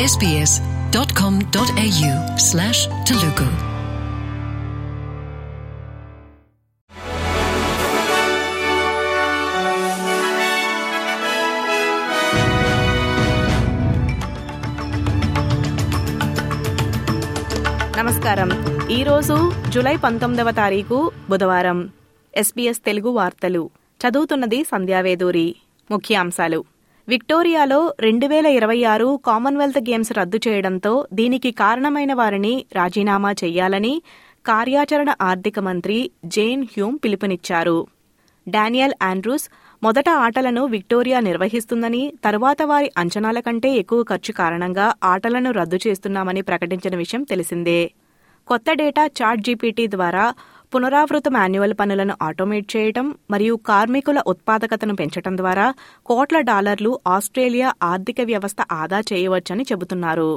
sbs.com.au slash Telugu. నమస్కారం. ఈరోజు July పంతొమ్మిదవ తారీఖు బుధవారం. ఎస్బీఎస్ తెలుగు వార్తలు. చదువుతున్నది సంధ్యావేదూరి. ముఖ్యాంశాలు. విక్టోరియాలో రెండు వేల ఇరవై ఆరు కామన్వెల్త్ గేమ్స్ రద్దు చేయడంతో దీనికి కారణమైన వారిని రాజీనామా చేయాలని కార్యాచరణ ఆర్థిక మంత్రి జేన్ హ్యూమ్ పిలుపునిచ్చారు. డానియల్ ఆండ్రూస్ మొదట ఆటలను విక్టోరియా నిర్వహిస్తుందని తరువాత వారి అంచనాల కంటే ఎక్కువ ఖర్చు కారణంగా ఆటలను రద్దు చేస్తున్నామని ప్రకటించిన విషయం తెలిసిందే. కొత్త డేటా చాట్ జీపీటీ ద్వారా పునరావృత మాన్యువల్ పనులను ఆటోమేట్ చేయటం మరియు కార్మికుల ఉత్పాదకతను పెంచటం ద్వారా కోట్ల డాలర్లు ఆస్ట్రేలియా ఆర్థిక వ్యవస్థ ఆదా చేయవచ్చని చెబుతున్నారు.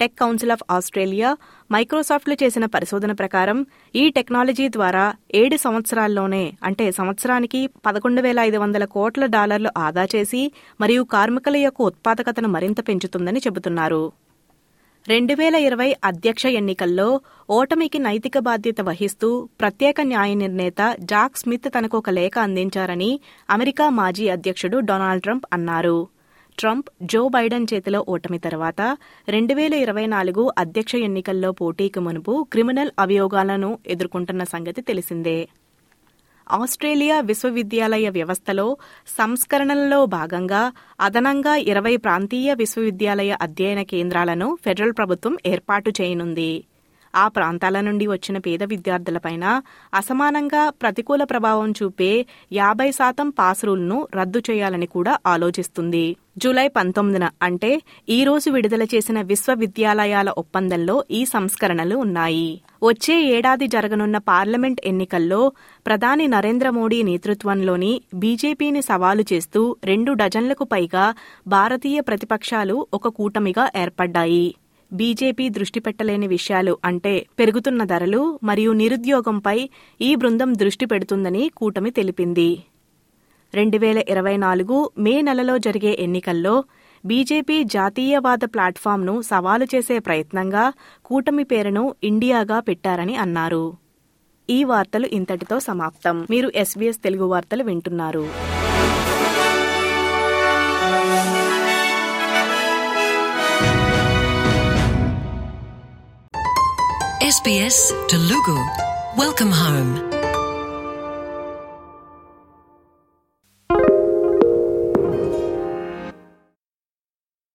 టెక్ కౌన్సిల్ ఆఫ్ ఆస్ట్రేలియా మైక్రోసాఫ్ట్లు చేసిన పరిశోధన ప్రకారం ఈ టెక్నాలజీ ద్వారా ఏడు సంవత్సరాల్లోనే అంటే సంవత్సరానికి పదకొండు వేల ఐదు వందల కోట్ల డాలర్లు ఆదా చేసి మరియు కార్మికుల యొక్క ఉత్పాదకతను మరింత పెంచుతుందని చెబుతున్నారు. రెండు వేల ఇరవై అధ్యక్ష ఎన్నికల్లో ఓటమికి నైతిక బాధ్యత వహిస్తూ ప్రత్యేక న్యాయ నిర్ణేత జాక్ స్మిత్ తనకు ఒక లేఖ అందించారని అమెరికా మాజీ అధ్యక్షుడు డొనాల్డ్ ట్రంప్ అన్నారు. ట్రంప్ జో బైడెన్ చేతిలో ఓటమి తర్వాత రెండు వేల ఇరవై నాలుగు అధ్యక్ష ఎన్నికల్లో పోటీకి మునుపు క్రిమినల్ అభియోగాలను ఎదుర్కొంటున్న సంగతి తెలిసిందే. ఆస్ట్రేలియా విశ్వవిద్యాలయ వ్యవస్థలో సంస్కరణలలో భాగంగా అదనంగా ఇరవై ప్రాంతీయ విశ్వవిద్యాలయ అధ్యయన కేంద్రాలను ఫెడరల్ ప్రభుత్వం ఏర్పాటు చేయనుంది. ఆ ప్రాంతాల నుండి వచ్చిన పేద విద్యార్థులపైన అసమానంగా ప్రతికూల ప్రభావం చూపే యాభై శాతం పాస్ రూల్ను రద్దు చేయాలని కూడా ఆలోచిస్తుంది. జూలై పంతొమ్మిదిన అంటే ఈ రోజు విడుదల చేసిన విశ్వవిద్యాలయాల ఒప్పందంలో ఈ సంస్కరణలు ఉన్నాయి. వచ్చే ఏడాది జరగనున్న పార్లమెంట్ ఎన్నికల్లో ప్రధాని నరేంద్ర మోడీ నేతృత్వంలోని బీజేపీని సవాలు చేస్తూ రెండు డజన్లకు పైగా భారతీయ ప్రతిపక్షాలు ఒక కూటమిగా ఏర్పడ్డాయి. బీజేపీ దృష్టి పెట్టలేని విషయాలు అంటే పెరుగుతున్న ధరలు మరియు నిరుద్యోగంపై ఈ బృందం దృష్టి పెడుతుందని కూటమి తెలిపింది. రెండు వేల ఇరవై నాలుగు మే నెలలో జరిగే ఎన్నికల్లో బీజేపీ జాతీయవాద ప్లాట్ఫామ్ను సవాలు చేసే ప్రయత్నంగా కూటమి పేరును ఇండియాగా పెట్టారని అన్నారు ఈ వార్తలు ఇంతటితో సమాప్తం మీరు ఎస్బీఎస్ తెలుగు వార్తలు వింటున్నారు SBS Telugu. Welcome home.